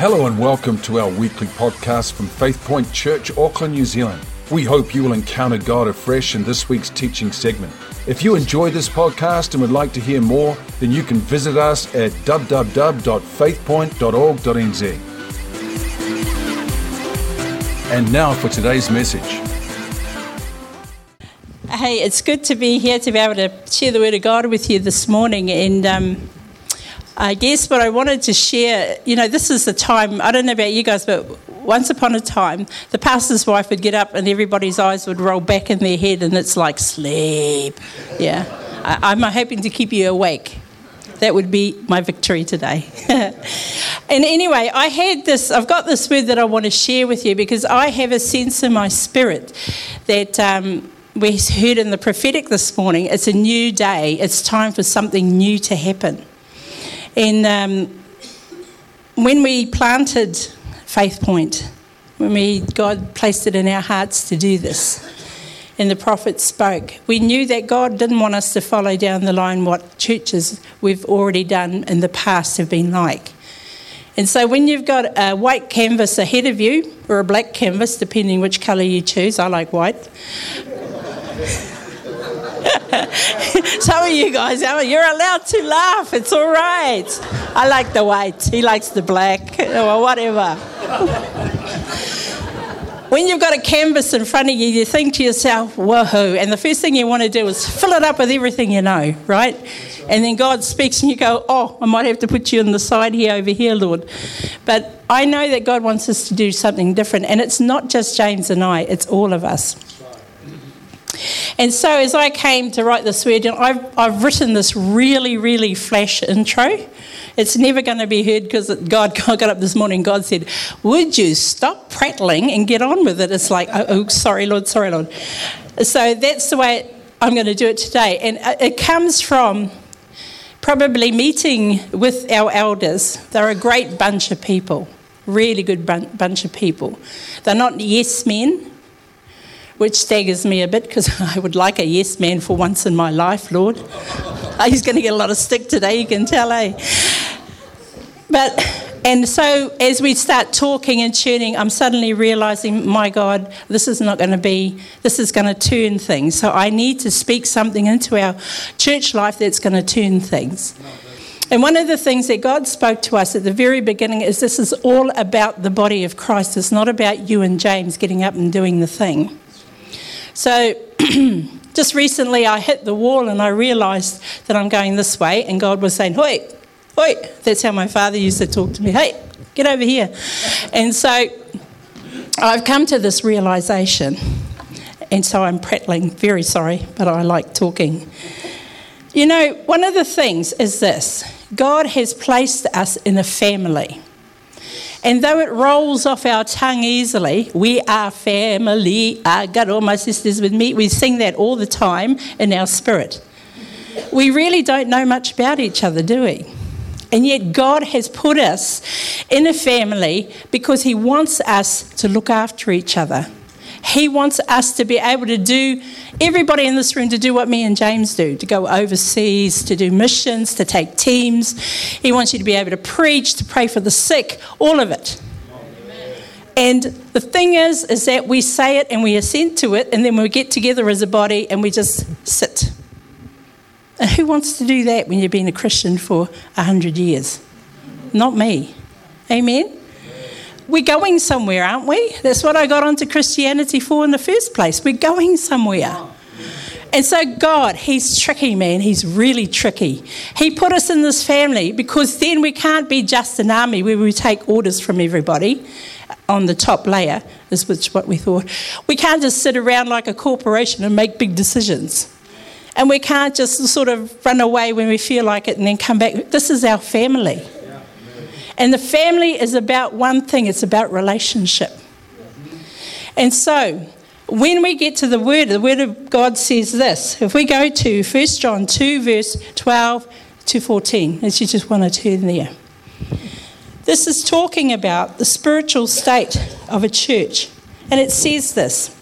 Hello and welcome to our weekly podcast from Faith Point Church, Auckland, New Zealand. We hope you will encounter God afresh in this week's teaching segment. If you enjoy this podcast and would like to hear more, then you can visit us at www.faithpoint.org.nz. And now for today's message. Hey, it's good to be here to be able to share the Word of God with you this morning. And um, I guess what I wanted to share, you know, this is the time, I don't know about you guys, but once upon a time, the pastor's wife would get up and everybody's eyes would roll back in their head and it's like, sleep. Yeah. I, I'm hoping to keep you awake. That would be my victory today. and anyway, I had this, I've got this word that I want to share with you because I have a sense in my spirit that. Um, we heard in the prophetic this morning, it's a new day. It's time for something new to happen. And um, when we planted Faith Point, when we God placed it in our hearts to do this, and the prophet spoke, we knew that God didn't want us to follow down the line what churches we've already done in the past have been like. And so when you've got a white canvas ahead of you, or a black canvas, depending which colour you choose, I like white. Some of you guys, you're allowed to laugh. It's all right. I like the white. He likes the black, or whatever. when you've got a canvas in front of you, you think to yourself, whoa, and the first thing you want to do is fill it up with everything you know, right? And then God speaks and you go, oh, I might have to put you on the side here, over here, Lord. But I know that God wants us to do something different. And it's not just James and I, it's all of us. And so as I came to write this word, I've, I've written this really, really flash intro. It's never going to be heard because God I got up this morning. God said, "Would you stop prattling and get on with it?" It's like, "Oh, oh sorry, Lord, sorry, Lord." So that's the way I'm going to do it today, and it comes from probably meeting with our elders. They're a great bunch of people, really good bunch of people. They're not yes men which staggers me a bit because I would like a yes man for once in my life, Lord. He's going to get a lot of stick today, you can tell, eh? But, and so as we start talking and tuning, I'm suddenly realizing, my God, this is not going to be, this is going to turn things. So I need to speak something into our church life that's going to turn things. And one of the things that God spoke to us at the very beginning is this is all about the body of Christ. It's not about you and James getting up and doing the thing. So just recently I hit the wall and I realised that I'm going this way, and God was saying, Hoi, hoi. That's how my father used to talk to me. Hey, get over here. And so I've come to this realisation, and so I'm prattling. Very sorry, but I like talking. You know, one of the things is this God has placed us in a family. And though it rolls off our tongue easily, we are family. Ah, I got all my sisters with me. We sing that all the time in our spirit. We really don't know much about each other, do we? And yet, God has put us in a family because He wants us to look after each other. He wants us to be able to do, everybody in this room to do what me and James do to go overseas, to do missions, to take teams. He wants you to be able to preach, to pray for the sick, all of it. And the thing is, is that we say it and we assent to it, and then we get together as a body and we just sit. And who wants to do that when you've been a Christian for a hundred years? Not me. Amen? We're going somewhere, aren't we? That's what I got onto Christianity for in the first place. We're going somewhere. And so, God, He's tricky, man. He's really tricky. He put us in this family because then we can't be just an army where we take orders from everybody on the top layer, is which what we thought. We can't just sit around like a corporation and make big decisions. And we can't just sort of run away when we feel like it and then come back. This is our family. And the family is about one thing it's about relationship. And so, when we get to the Word, the Word of God says this. If we go to 1 John 2, verse 12 to 14, as you just want to turn there. This is talking about the spiritual state of a church. And it says this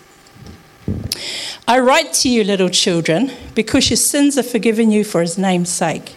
I write to you, little children, because your sins are forgiven you for his name's sake.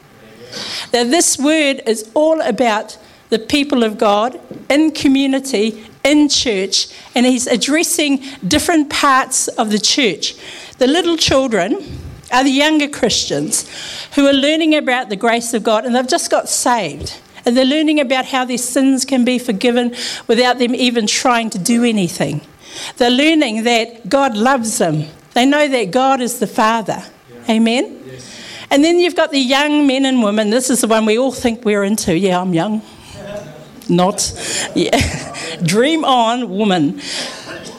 Now, this word is all about the people of God in community, in church, and he's addressing different parts of the church. The little children are the younger Christians who are learning about the grace of God and they've just got saved. And they're learning about how their sins can be forgiven without them even trying to do anything. They're learning that God loves them. They know that God is the Father. Yeah. Amen? Yes. And then you've got the young men and women. This is the one we all think we're into. Yeah, I'm young. Not. Yeah. Dream on, woman.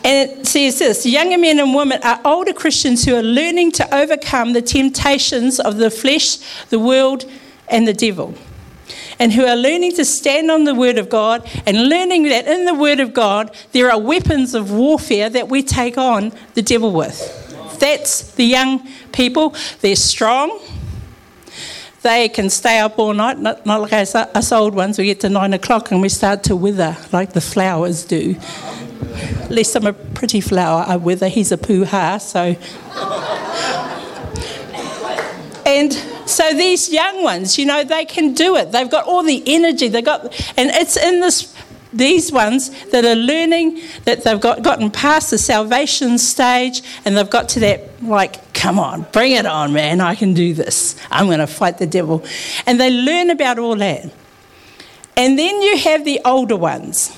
And it says this younger men and women are older Christians who are learning to overcome the temptations of the flesh, the world, and the devil and who are learning to stand on the Word of God and learning that in the Word of God there are weapons of warfare that we take on the devil with. That's the young people. They're strong. They can stay up all night, not, not like us, us old ones. We get to nine o'clock and we start to wither like the flowers do. At least I'm a pretty flower, I wither. He's a puha, so. and so these young ones, you know, they can do it. They've got all the energy. They've got, and it's in this these ones that are learning that they've got gotten past the salvation stage and they've got to that like come on bring it on man i can do this. I'm going to fight the devil. And they learn about all that. And then you have the older ones.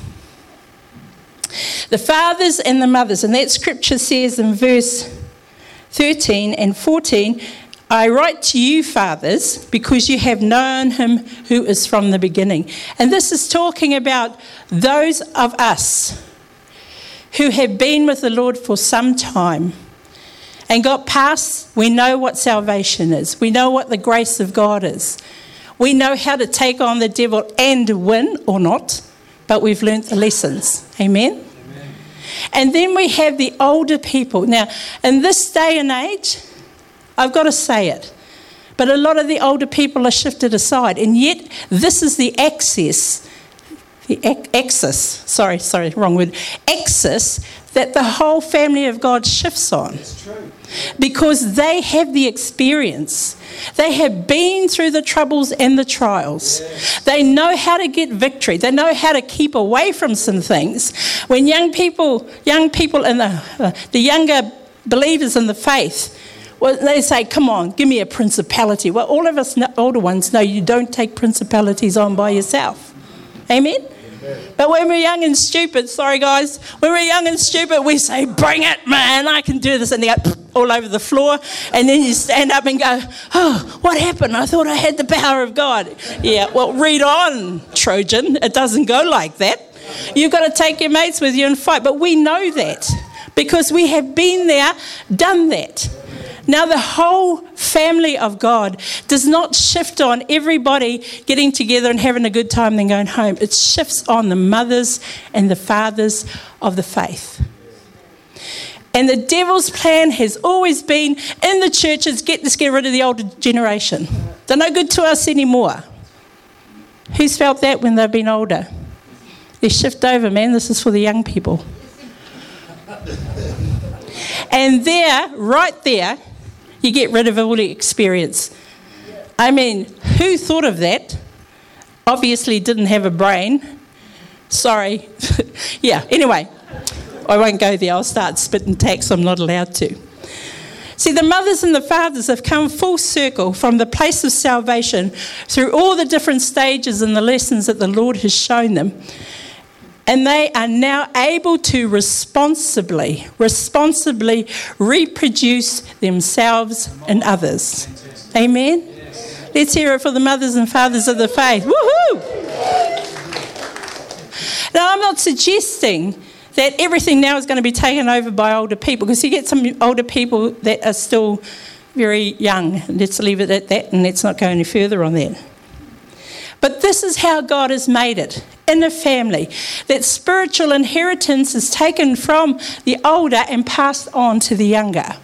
The fathers and the mothers. And that scripture says in verse 13 and 14 I write to you, fathers, because you have known him who is from the beginning. And this is talking about those of us who have been with the Lord for some time and got past, we know what salvation is, we know what the grace of God is. We know how to take on the devil and win or not, but we've learnt the lessons. Amen? Amen? And then we have the older people. Now, in this day and age, I've got to say it. But a lot of the older people are shifted aside, and yet this is the access, the access, sorry, sorry, wrong word, access that the whole family of God shifts on. Because they have the experience. They have been through the troubles and the trials. They know how to get victory. They know how to keep away from some things. When young people, young people in the, the younger believers in the faith, well, they say, come on, give me a principality. Well, all of us older ones know you don't take principalities on by yourself. Amen? But when we're young and stupid, sorry guys, when we're young and stupid, we say, bring it, man, I can do this. And they go all over the floor. And then you stand up and go, oh, what happened? I thought I had the power of God. Yeah, well, read on, Trojan. It doesn't go like that. You've got to take your mates with you and fight. But we know that because we have been there, done that. Now, the whole family of God does not shift on everybody getting together and having a good time, then going home. It shifts on the mothers and the fathers of the faith. And the devil's plan has always been in the churches get let's get rid of the older generation. They're no good to us anymore. Who's felt that when they've been older? They shift over, man. This is for the young people. And there, right there, you get rid of all the experience. I mean, who thought of that? Obviously, didn't have a brain. Sorry. yeah, anyway, I won't go there. I'll start spitting tacks. I'm not allowed to. See, the mothers and the fathers have come full circle from the place of salvation through all the different stages and the lessons that the Lord has shown them. And they are now able to responsibly, responsibly reproduce themselves and others. Amen? Let's hear it for the mothers and fathers of the faith. Woohoo! Now, I'm not suggesting that everything now is going to be taken over by older people because you get some older people that are still very young. Let's leave it at that and let's not go any further on that. But this is how God has made it in a family that spiritual inheritance is taken from the older and passed on to the younger.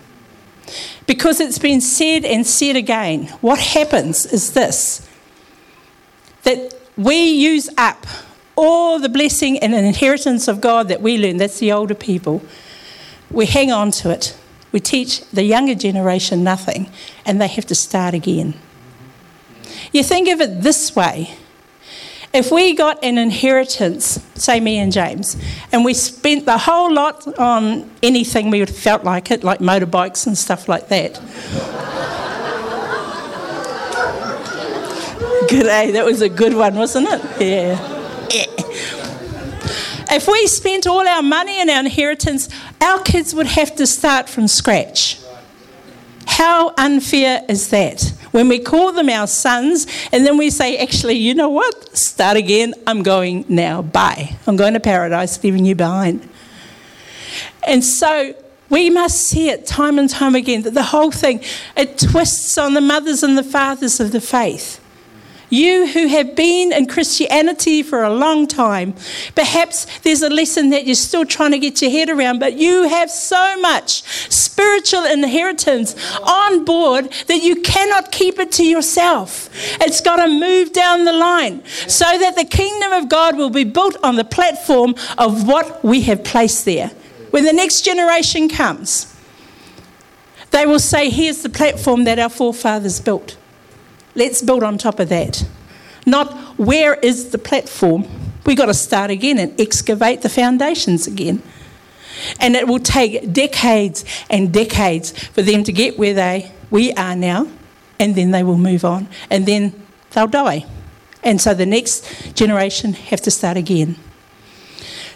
Because it's been said and said again, what happens is this that we use up all the blessing and inheritance of God that we learn, that's the older people. We hang on to it. We teach the younger generation nothing, and they have to start again. You think of it this way if we got an inheritance, say me and James, and we spent the whole lot on anything we felt like it, like motorbikes and stuff like that. good, eh? That was a good one, wasn't it? Yeah. If we spent all our money and our inheritance, our kids would have to start from scratch. How unfair is that? When we call them our sons, and then we say, actually, you know what? Start again. I'm going now. Bye. I'm going to paradise, leaving you behind. And so we must see it time and time again that the whole thing, it twists on the mothers and the fathers of the faith. You who have been in Christianity for a long time, perhaps there's a lesson that you're still trying to get your head around, but you have so much spiritual inheritance on board that you cannot keep it to yourself. It's got to move down the line so that the kingdom of God will be built on the platform of what we have placed there. When the next generation comes, they will say, Here's the platform that our forefathers built. Let's build on top of that. Not where is the platform? We've got to start again and excavate the foundations again. And it will take decades and decades for them to get where they we are now, and then they will move on, and then they'll die. And so the next generation have to start again.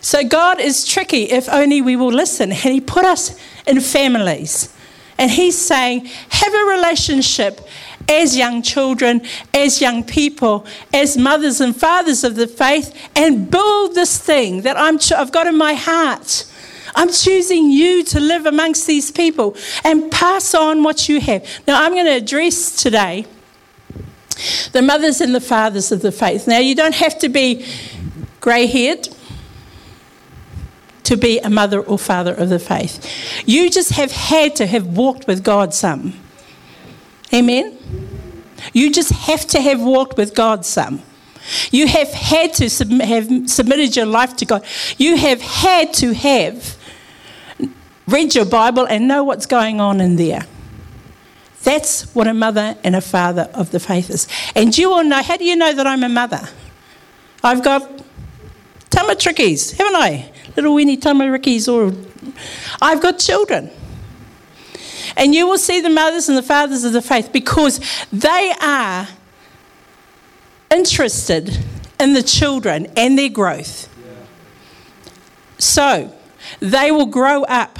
So God is tricky if only we will listen. And He put us in families. And He's saying, have a relationship as young children, as young people, as mothers and fathers of the faith, and build this thing that I'm, I've got in my heart. I'm choosing you to live amongst these people and pass on what you have. Now, I'm going to address today the mothers and the fathers of the faith. Now, you don't have to be grey haired to be a mother or father of the faith. You just have had to have walked with God some. Amen? You just have to have walked with God some. You have had to sub- have submitted your life to God. You have had to have read your Bible and know what's going on in there. That's what a mother and a father of the faith is. And you all know, how do you know that I'm a mother? I've got tamatrickies, haven't I? Little weeny tamarickies, or I've got children. And you will see the mothers and the fathers of the faith because they are interested in the children and their growth. So they will grow up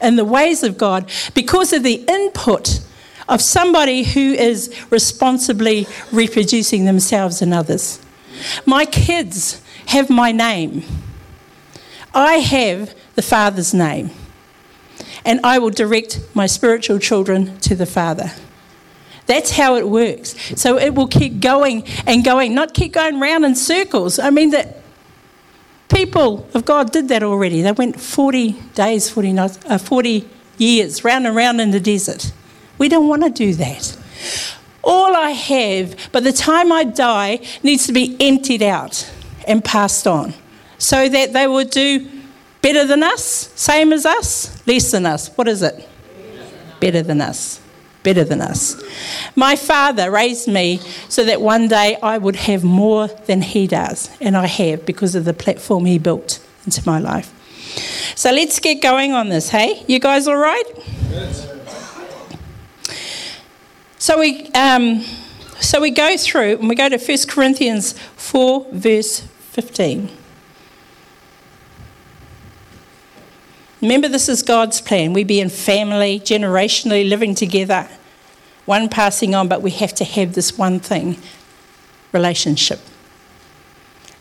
in the ways of God because of the input of somebody who is responsibly reproducing themselves and others. My kids have my name. I have the Father's name and I will direct my spiritual children to the Father. That's how it works. So it will keep going and going, not keep going round in circles. I mean, that people of God did that already. They went 40 days, 40, nights, uh, 40 years round and round in the desert. We don't want to do that. All I have, by the time I die, needs to be emptied out and passed on so that they will do Better than us? Same as us? Less than us? What is it? Better than us. Better than us. My father raised me so that one day I would have more than he does, and I have because of the platform he built into my life. So let's get going on this, hey? You guys all right? So we, um, so we go through and we go to 1 Corinthians 4, verse 15. Remember, this is God's plan. We be in family, generationally living together, one passing on, but we have to have this one thing relationship.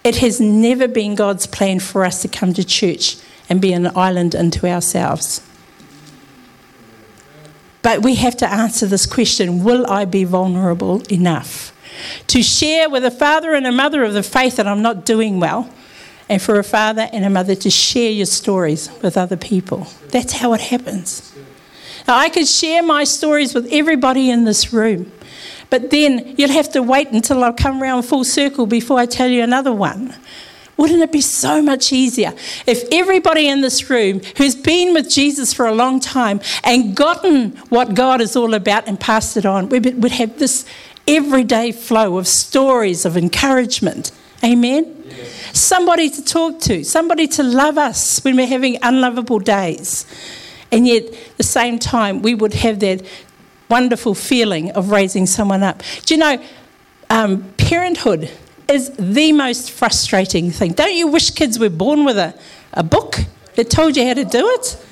It has never been God's plan for us to come to church and be an island unto ourselves. But we have to answer this question will I be vulnerable enough to share with a father and a mother of the faith that I'm not doing well, and for a father and a mother to share your stories with other people. That's how it happens. Now, I could share my stories with everybody in this room, but then you'd have to wait until I come around full circle before I tell you another one. Wouldn't it be so much easier if everybody in this room who's been with Jesus for a long time and gotten what God is all about and passed it on, we would have this everyday flow of stories of encouragement? Amen? Yes. Somebody to talk to, somebody to love us when we're having unlovable days. And yet, at the same time, we would have that wonderful feeling of raising someone up. Do you know, um, parenthood is the most frustrating thing. Don't you wish kids were born with a, a book that told you how to do it?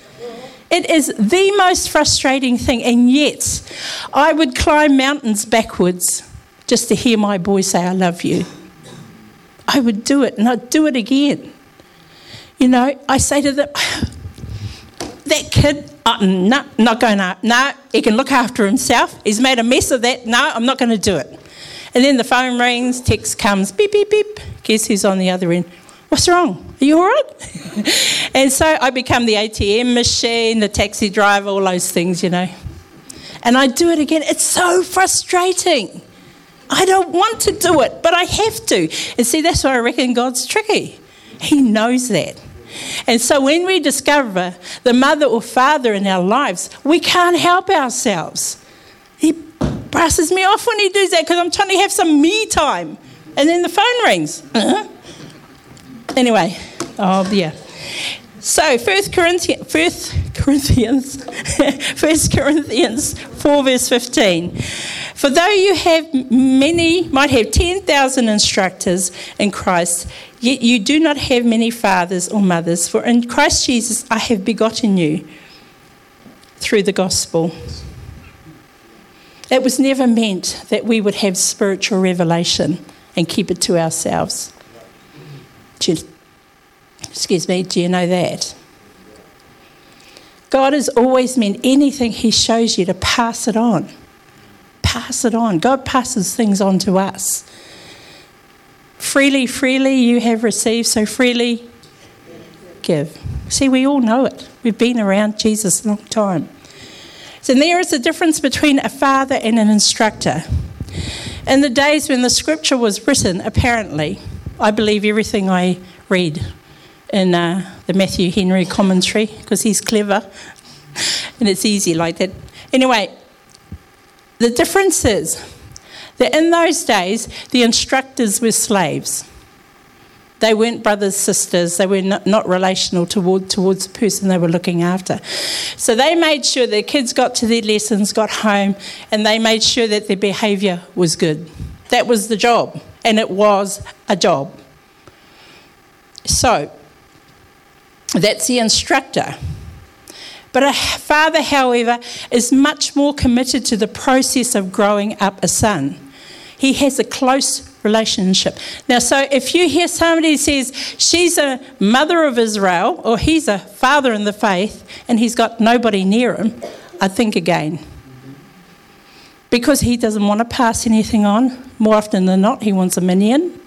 It is the most frustrating thing, and yet I would climb mountains backwards just to hear my boy say, I love you. I would do it, and I'd do it again. You know, I say to them, that kid, uh, no, not going to, no, he can look after himself. He's made a mess of that. No, I'm not going to do it. And then the phone rings, text comes, beep, beep, beep. Guess who's on the other end? What's wrong? Are you all right? and so I become the ATM machine, the taxi driver, all those things, you know. And I do it again. It's so frustrating. I don't want to do it, but I have to. And see, that's why I reckon God's tricky. He knows that. And so when we discover the mother or father in our lives, we can't help ourselves. He brushes me off when he does that because I'm trying to have some me time. And then the phone rings. Uh-huh. Anyway, oh yeah. So, First Corinthians, First Corinthians, First Corinthians 4, verse 15. For though you have many, might have 10,000 instructors in Christ, yet you do not have many fathers or mothers. For in Christ Jesus I have begotten you through the gospel. It was never meant that we would have spiritual revelation and keep it to ourselves. You, excuse me, do you know that? God has always meant anything He shows you to pass it on. Pass it on. God passes things on to us. Freely, freely you have received, so freely give. See, we all know it. We've been around Jesus a long time. So there is a difference between a father and an instructor. In the days when the scripture was written, apparently, I believe everything I read in uh, the Matthew Henry commentary because he's clever and it's easy like that. Anyway, the difference is that in those days, the instructors were slaves. They weren't brothers, sisters. They were not, not relational toward, towards the person they were looking after. So they made sure their kids got to their lessons, got home, and they made sure that their behaviour was good. That was the job, and it was a job. So that's the instructor. But a father, however, is much more committed to the process of growing up a son. He has a close relationship. Now, so if you hear somebody says she's a mother of Israel or he's a father in the faith and he's got nobody near him, I think again. Because he doesn't want to pass anything on. More often than not, he wants a minion.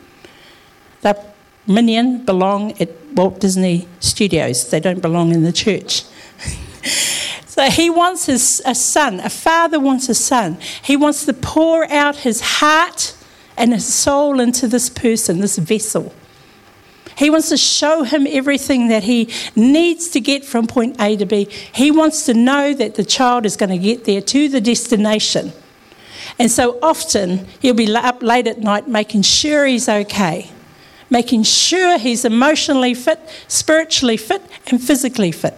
That minion belong at Walt Disney Studios. They don't belong in the church. So he wants his, a son. A father wants a son. He wants to pour out his heart and his soul into this person, this vessel. He wants to show him everything that he needs to get from point A to B. He wants to know that the child is going to get there to the destination. And so often he'll be up late at night making sure he's okay, making sure he's emotionally fit, spiritually fit, and physically fit.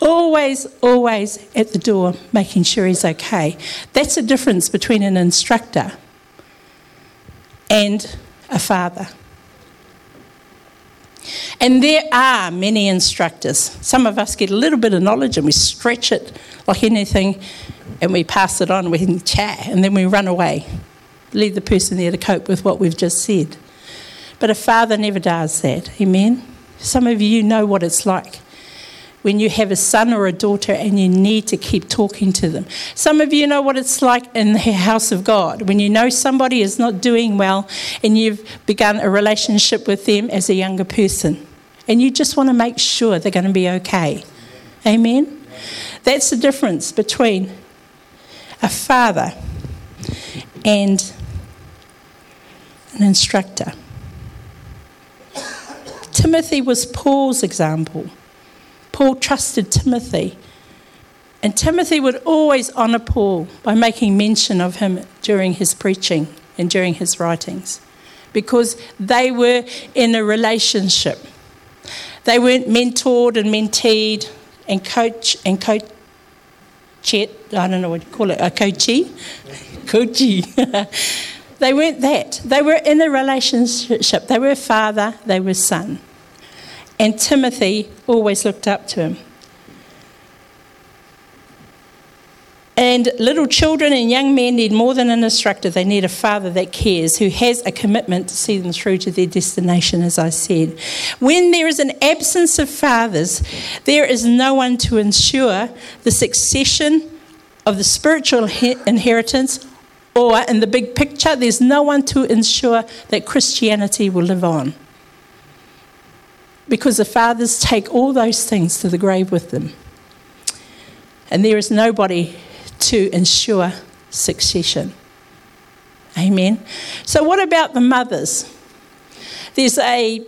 Always, always at the door, making sure he's okay. That's the difference between an instructor and a father. And there are many instructors. Some of us get a little bit of knowledge and we stretch it like anything and we pass it on, we can chat, and then we run away. Leave the person there to cope with what we've just said. But a father never does that. Amen? Some of you know what it's like when you have a son or a daughter and you need to keep talking to them. Some of you know what it's like in the house of God when you know somebody is not doing well and you've begun a relationship with them as a younger person. And you just want to make sure they're going to be okay. Amen? That's the difference between a father and an instructor. Timothy was Paul's example. Paul trusted Timothy. And Timothy would always honour Paul by making mention of him during his preaching and during his writings because they were in a relationship. They weren't mentored and menteed and coach and coach. I don't know what you call it, a coachee? Coachee. they weren't that. They were in a relationship. They were father, they were son. And Timothy always looked up to him. And little children and young men need more than an instructor. They need a father that cares, who has a commitment to see them through to their destination, as I said. When there is an absence of fathers, there is no one to ensure the succession of the spiritual inheritance, or in the big picture, there's no one to ensure that Christianity will live on. Because the fathers take all those things to the grave with them. And there is nobody to ensure succession. Amen. So, what about the mothers? There's a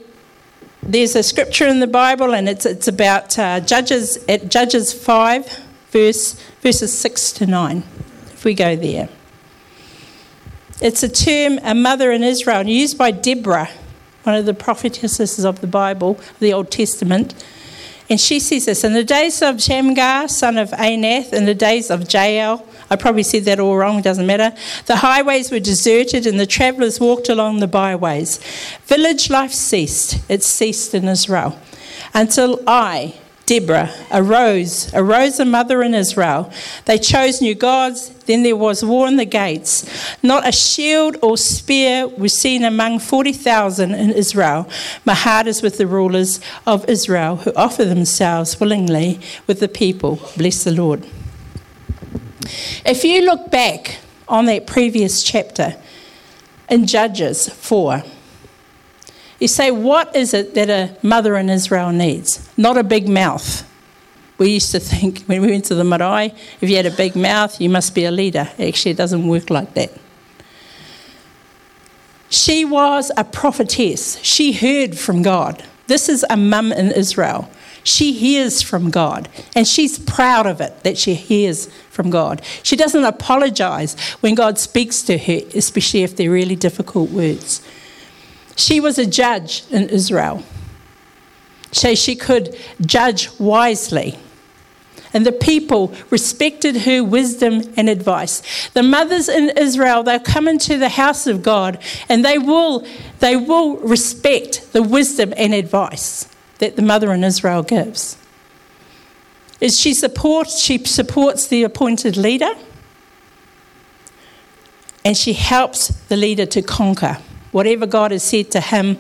there's a scripture in the Bible, and it's it's about uh, Judges at Judges five, verse verses six to nine. If we go there, it's a term a mother in Israel, used by Deborah, one of the prophetesses of the Bible, the Old Testament. And she says this In the days of Shamgar, son of Anath, in the days of Jael, I probably said that all wrong, doesn't matter. The highways were deserted and the travellers walked along the byways. Village life ceased. It ceased in Israel. Until I, Deborah, arose, arose a mother in Israel. They chose new gods, then there was war in the gates. Not a shield or spear was seen among 40,000 in Israel. My heart is with the rulers of Israel who offer themselves willingly with the people. Bless the Lord. If you look back on that previous chapter in Judges 4, you say, what is it that a mother in Israel needs? Not a big mouth. We used to think when we went to the marae, if you had a big mouth, you must be a leader. Actually, it doesn't work like that. She was a prophetess. She heard from God. This is a mum in Israel. She hears from God, and she's proud of it that she hears from God. She doesn't apologize when God speaks to her, especially if they're really difficult words. She was a judge in Israel, so she could judge wisely. And the people respected her wisdom and advice. The mothers in Israel, they'll come into the house of God and they will, they will respect the wisdom and advice that the mother in Israel gives. Is she supports, she supports the appointed leader and she helps the leader to conquer. Whatever God has said to him,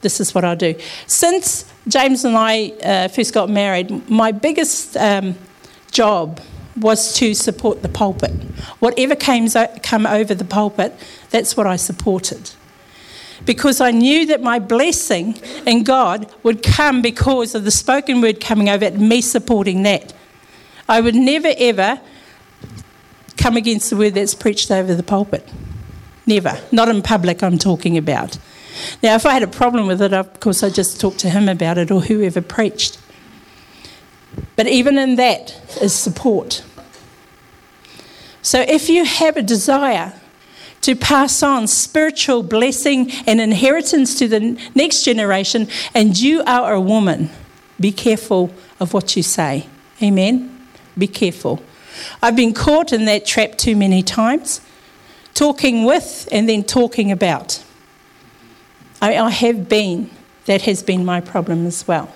this is what I'll do. Since James and I uh, first got married, my biggest um, job was to support the pulpit. Whatever came come over the pulpit, that's what I supported. Because I knew that my blessing in God would come because of the spoken word coming over and me supporting that. I would never ever come against the word that's preached over the pulpit. Never. Not in public, I'm talking about. Now, if I had a problem with it, of course, I just talk to him about it or whoever preached. But even in that is support. So if you have a desire to pass on spiritual blessing and inheritance to the next generation, and you are a woman, be careful of what you say. Amen? Be careful. I've been caught in that trap too many times talking with and then talking about. I, I have been, that has been my problem as well.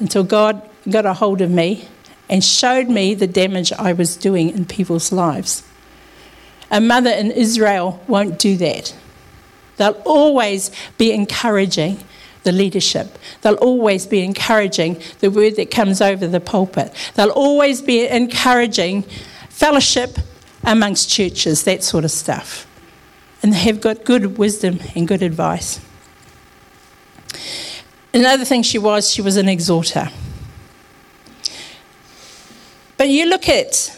Until God got a hold of me and showed me the damage I was doing in people's lives. A mother in Israel won't do that. They'll always be encouraging, the leadership. They'll always be encouraging the word that comes over the pulpit. They'll always be encouraging fellowship amongst churches, that sort of stuff. And they have got good wisdom and good advice. Another thing she was, she was an exhorter. But you look at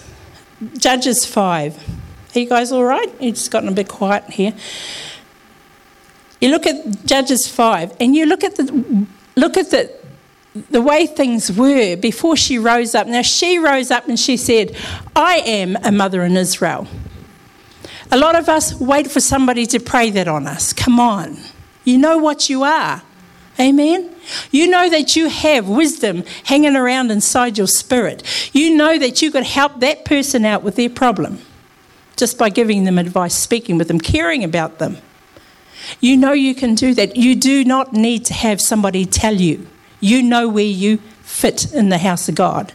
Judges 5. Are you guys all right? You've just gotten a bit quiet here. You look at Judges 5 and you look at the look at the the way things were before she rose up. Now she rose up and she said, I am a mother in Israel. A lot of us wait for somebody to pray that on us. Come on. You know what you are. Amen. You know that you have wisdom hanging around inside your spirit. You know that you could help that person out with their problem just by giving them advice, speaking with them, caring about them. You know you can do that. You do not need to have somebody tell you. You know where you fit in the house of God.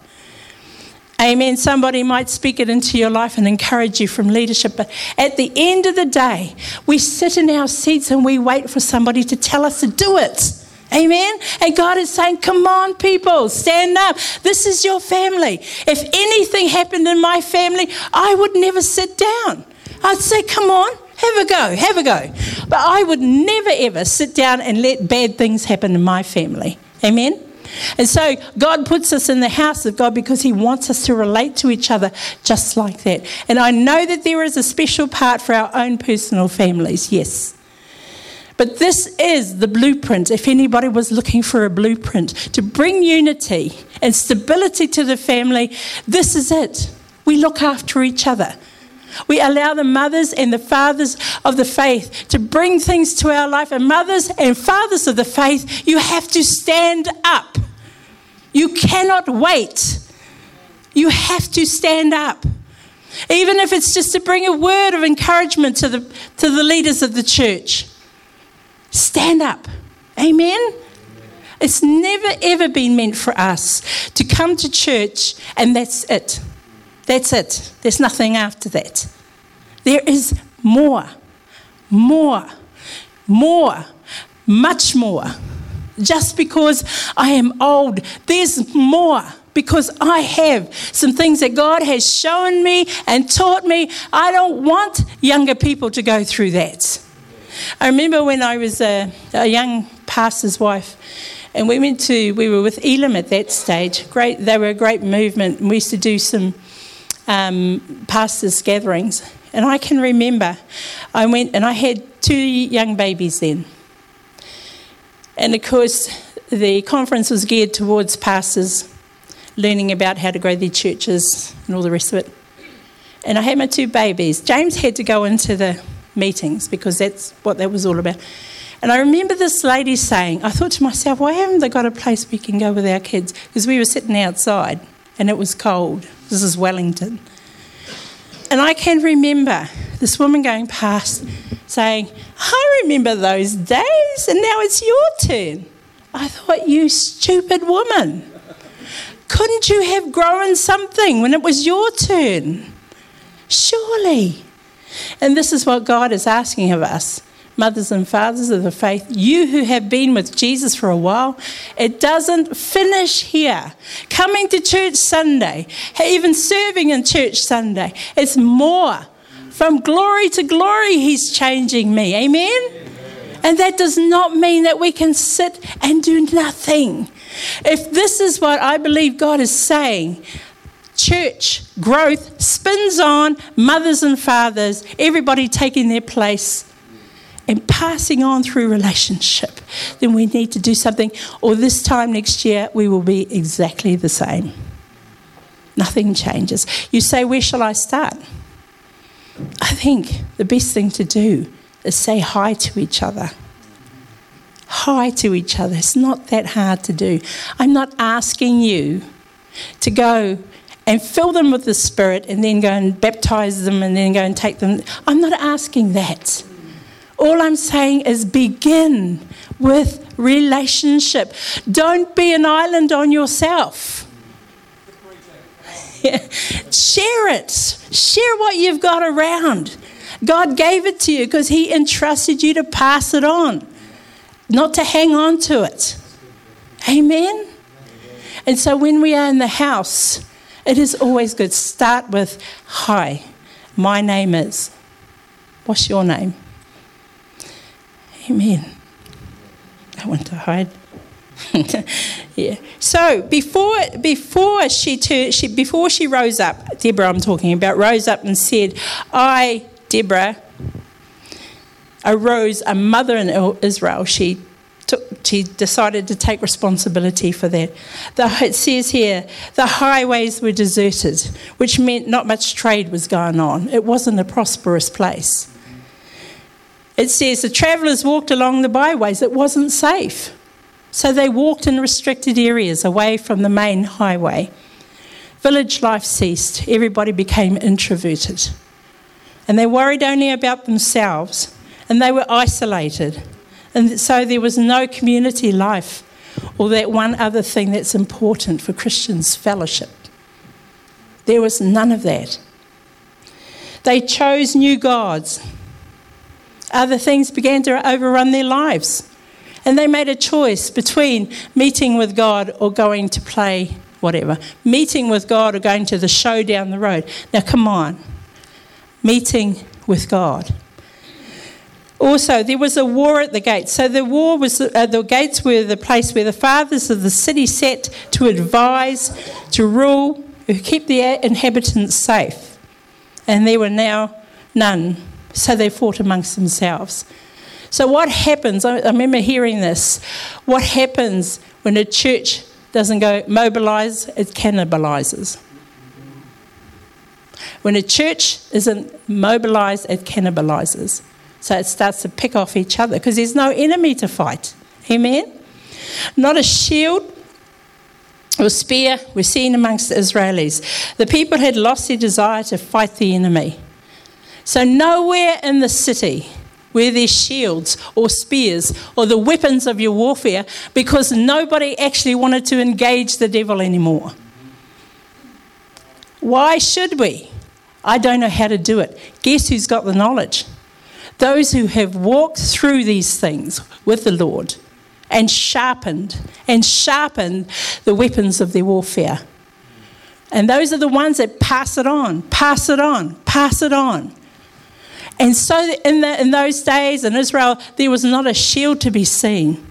Amen. Somebody might speak it into your life and encourage you from leadership. But at the end of the day, we sit in our seats and we wait for somebody to tell us to do it. Amen. And God is saying, Come on, people, stand up. This is your family. If anything happened in my family, I would never sit down. I'd say, Come on, have a go, have a go. But I would never ever sit down and let bad things happen in my family. Amen. And so God puts us in the house of God because He wants us to relate to each other just like that. And I know that there is a special part for our own personal families, yes. But this is the blueprint, if anybody was looking for a blueprint to bring unity and stability to the family, this is it. We look after each other. We allow the mothers and the fathers of the faith to bring things to our life. And mothers and fathers of the faith, you have to stand up. You cannot wait. You have to stand up. Even if it's just to bring a word of encouragement to the, to the leaders of the church. Stand up. Amen? It's never ever been meant for us to come to church and that's it. That's it. There's nothing after that. There is more, more, more, much more. Just because I am old, there's more because I have some things that God has shown me and taught me. I don't want younger people to go through that. I remember when I was a, a young pastor's wife, and we went to, we were with Elim at that stage. Great, they were a great movement, and we used to do some um, pastors' gatherings. And I can remember I went and I had two young babies then. And of course, the conference was geared towards pastors learning about how to grow their churches and all the rest of it. And I had my two babies. James had to go into the meetings because that's what that was all about. And I remember this lady saying, I thought to myself, why haven't they got a place we can go with our kids? Because we were sitting outside and it was cold. This is Wellington. And I can remember this woman going past saying, I remember those days and now it's your turn. I thought, you stupid woman. Couldn't you have grown something when it was your turn? Surely. And this is what God is asking of us, mothers and fathers of the faith, you who have been with Jesus for a while, it doesn't finish here. Coming to church Sunday, even serving in church Sunday, it's more. From glory to glory, He's changing me. Amen? Amen? And that does not mean that we can sit and do nothing. If this is what I believe God is saying, church growth spins on mothers and fathers, everybody taking their place and passing on through relationship, then we need to do something, or this time next year we will be exactly the same. Nothing changes. You say, Where shall I start? I think the best thing to do is say hi to each other. Hi to each other. It's not that hard to do. I'm not asking you to go and fill them with the Spirit and then go and baptize them and then go and take them. I'm not asking that. All I'm saying is begin with relationship. Don't be an island on yourself. Share it. Share what you've got around. God gave it to you because He entrusted you to pass it on. not to hang on to it. Amen? And so when we are in the house, it is always good. Start with, Hi, my name is. What's your name? Amen. I want to hide. yeah. So before before she, tur- she before she rose up, Deborah, I'm talking about, rose up and said, "I, Deborah, arose a mother in Israel." She took, she decided to take responsibility for that. The, it says here, the highways were deserted, which meant not much trade was going on. It wasn't a prosperous place. It says the travellers walked along the byways. It wasn't safe. So they walked in restricted areas away from the main highway. Village life ceased. Everybody became introverted. And they worried only about themselves. And they were isolated. And so there was no community life or that one other thing that's important for Christians fellowship. There was none of that. They chose new gods. Other things began to overrun their lives. And they made a choice between meeting with God or going to play whatever. Meeting with God or going to the show down the road. Now, come on. Meeting with God. Also, there was a war at the gates. So the war was uh, the gates were the place where the fathers of the city sat to advise, to rule, to keep the inhabitants safe. And there were now none. So they fought amongst themselves. So, what happens? I remember hearing this. What happens when a church doesn't go mobilize, it cannibalizes. When a church isn't mobilized, it cannibalizes. So it starts to pick off each other because there's no enemy to fight. Amen? Not a shield or spear was seen amongst the Israelis. The people had lost their desire to fight the enemy. So, nowhere in the city were there shields or spears or the weapons of your warfare because nobody actually wanted to engage the devil anymore. Why should we? I don't know how to do it. Guess who's got the knowledge? Those who have walked through these things with the Lord and sharpened and sharpened the weapons of their warfare. And those are the ones that pass it on, pass it on, pass it on. And so in, the, in those days in Israel, there was not a shield to be seen.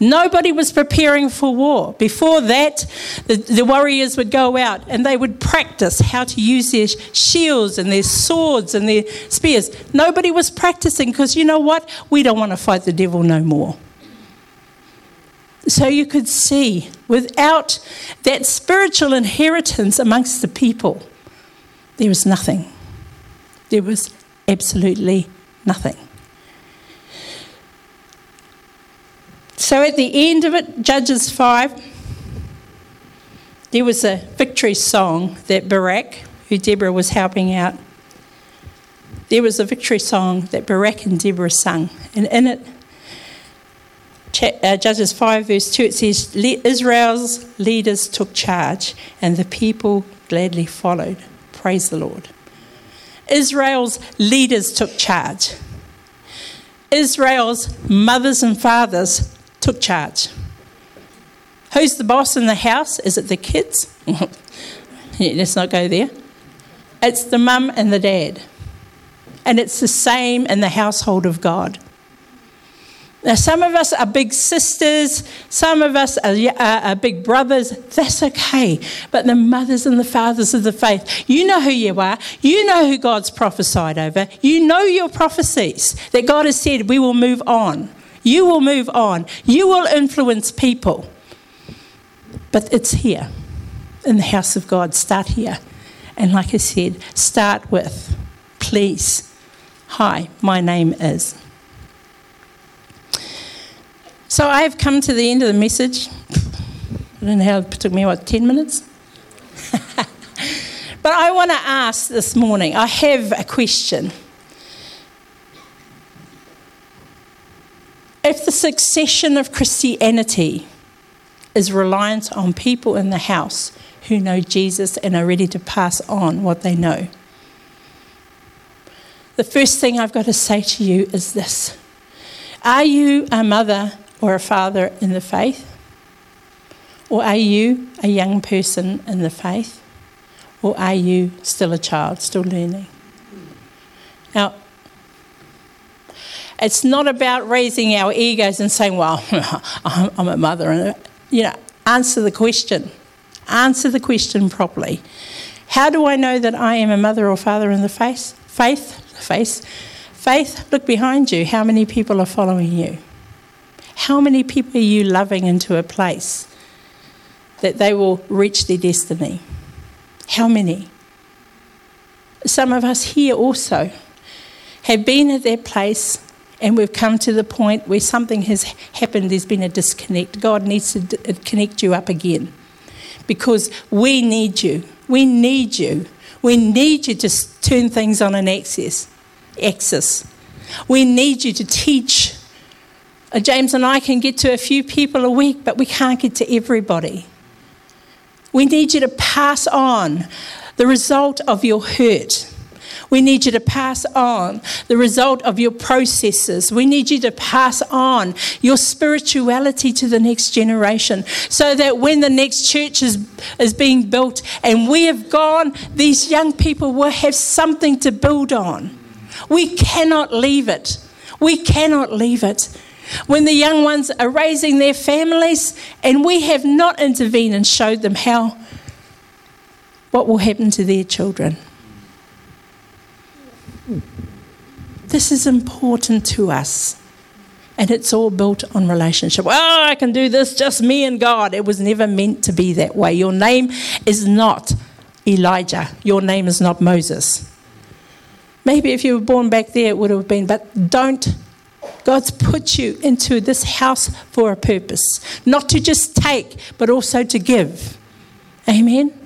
Nobody was preparing for war. Before that, the, the, warriors would go out and they would practice how to use their shields and their swords and their spears. Nobody was practicing because you know what? We don't want to fight the devil no more. So you could see, without that spiritual inheritance amongst the people, there was nothing. There was absolutely nothing. So at the end of it, Judges 5, there was a victory song that Barak, who Deborah was helping out, there was a victory song that Barak and Deborah sung. And in it, uh, Judges 5, verse 2, it says, Israel's leaders took charge and the people gladly followed. Praise the Lord. Israel's leaders took charge. Israel's mothers and fathers took charge. Who's the boss in the house? Is it the kids? Let's not go there. It's the mum and the dad. And it's the same in the household of God. Now, some of us are big sisters, some of us are, are, big brothers. That's okay. But the mothers and the fathers of the faith, you know who you are. You know who God's prophesied over. You know your prophecies that God has said, we will move on. You will move on. You will influence people. But it's here in the house of God. Start here. And like I said, start with, please, hi, my name is. So I have come to the end of the message. I don't know how it took me, what, 10 minutes? but I want to ask this morning, I have a question. If the succession of Christianity is reliant on people in the house who know Jesus and are ready to pass on what they know, the first thing I've got to say to you is this Are you a mother or a father in the faith? Or are you a young person in the faith? Or are you still a child, still learning? Now, it's not about raising our egos and saying, well, I'm a mother. And, you know, answer the question. Answer the question properly. How do I know that I am a mother or father in the faith? Faith, faith, faith. Look behind you. How many people are following you? How many people are you loving into a place that they will reach their destiny? How many? Some of us here also have been at that place and we've come to the point where something has happened, there's been a disconnect. God needs to d- uh, connect you up again because we need you. We need you. We need you to turn things on an axis. axis. We need you to teach. Uh, James and I can get to a few people a week, but we can't get to everybody. We need you to pass on the result of your hurt we need you to pass on the result of your processes. We need you to pass on your spirituality to the next generation so that when the next church is, is being built and we have gone, these young people will have something to build on. We cannot leave it. We cannot leave it. When the young ones are raising their families and we have not intervened and showed them how, what will happen to their children? This is important to us. And it's all built on relationship. Oh, I can do this, just me and God. It was never meant to be that way. Your name is not Elijah, your name is not Moses. Maybe if you were born back there, it would have been, but don't. God's put you into this house for a purpose, not to just take, but also to give. Amen.